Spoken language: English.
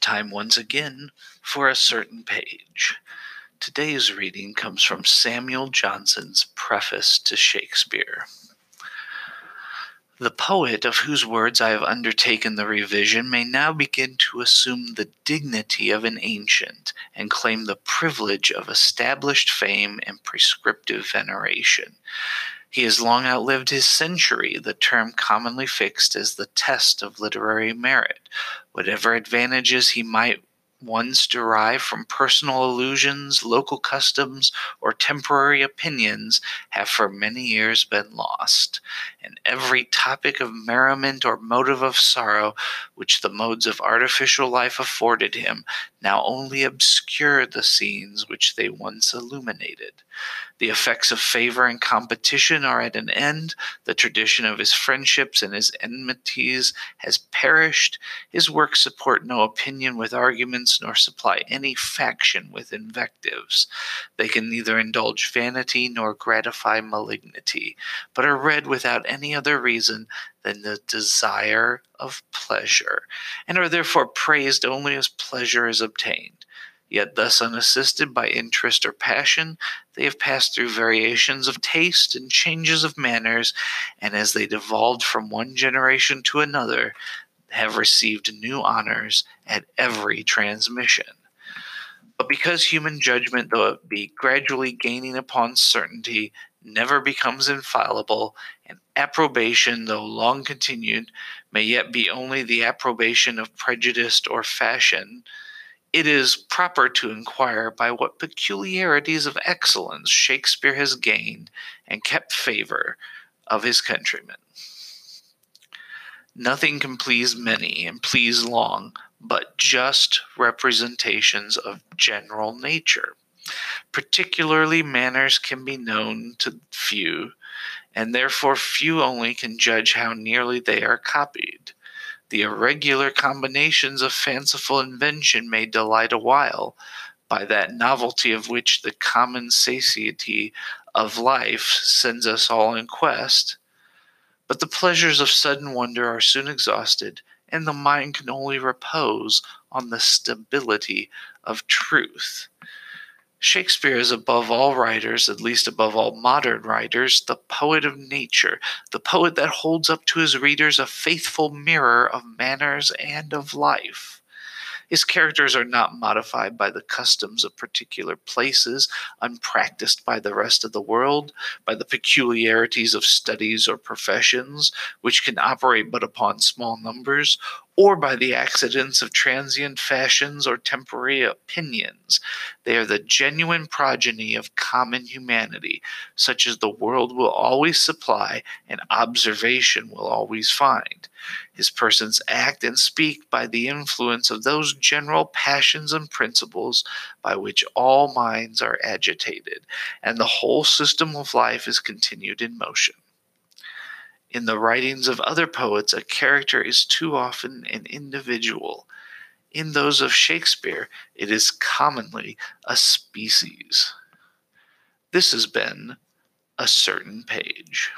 Time once again for a certain page. Today's reading comes from Samuel Johnson's Preface to Shakespeare. The poet of whose words I have undertaken the revision may now begin to assume the dignity of an ancient and claim the privilege of established fame and prescriptive veneration. He has long outlived his century, the term commonly fixed as the test of literary merit. Whatever advantages he might once derive from personal illusions, local customs, or temporary opinions have for many years been lost, and every topic of merriment or motive of sorrow which the modes of artificial life afforded him now only obscure the scenes which they once illuminated. The effects of favor and competition are at an end. The tradition of his friendships and his enmities has perished. His works support no opinion with arguments, nor supply any faction with invectives. They can neither indulge vanity nor gratify malignity, but are read without any other reason than the desire of pleasure, and are therefore praised only as pleasure is obtained. Yet, thus unassisted by interest or passion, they have passed through variations of taste and changes of manners, and as they devolved from one generation to another, have received new honors at every transmission. But because human judgment, though it be gradually gaining upon certainty, never becomes infallible, and approbation, though long continued, may yet be only the approbation of prejudice or fashion, it is proper to inquire by what peculiarities of excellence Shakespeare has gained and kept favor of his countrymen. Nothing can please many and please long but just representations of general nature. Particularly, manners can be known to few, and therefore few only can judge how nearly they are copied. The irregular combinations of fanciful invention may delight a while, by that novelty of which the common satiety of life sends us all in quest. But the pleasures of sudden wonder are soon exhausted, and the mind can only repose on the stability of truth. Shakespeare is above all writers, at least above all modern writers, the poet of nature, the poet that holds up to his readers a faithful mirror of manners and of life. His characters are not modified by the customs of particular places, unpracticed by the rest of the world, by the peculiarities of studies or professions, which can operate but upon small numbers, or by the accidents of transient fashions or temporary opinions. They are the genuine progeny of common humanity, such as the world will always supply and observation will always find. His persons act and speak by the influence of those general passions and principles by which all minds are agitated, and the whole system of life is continued in motion. In the writings of other poets, a character is too often an individual. In those of Shakespeare, it is commonly a species. This has been a certain page.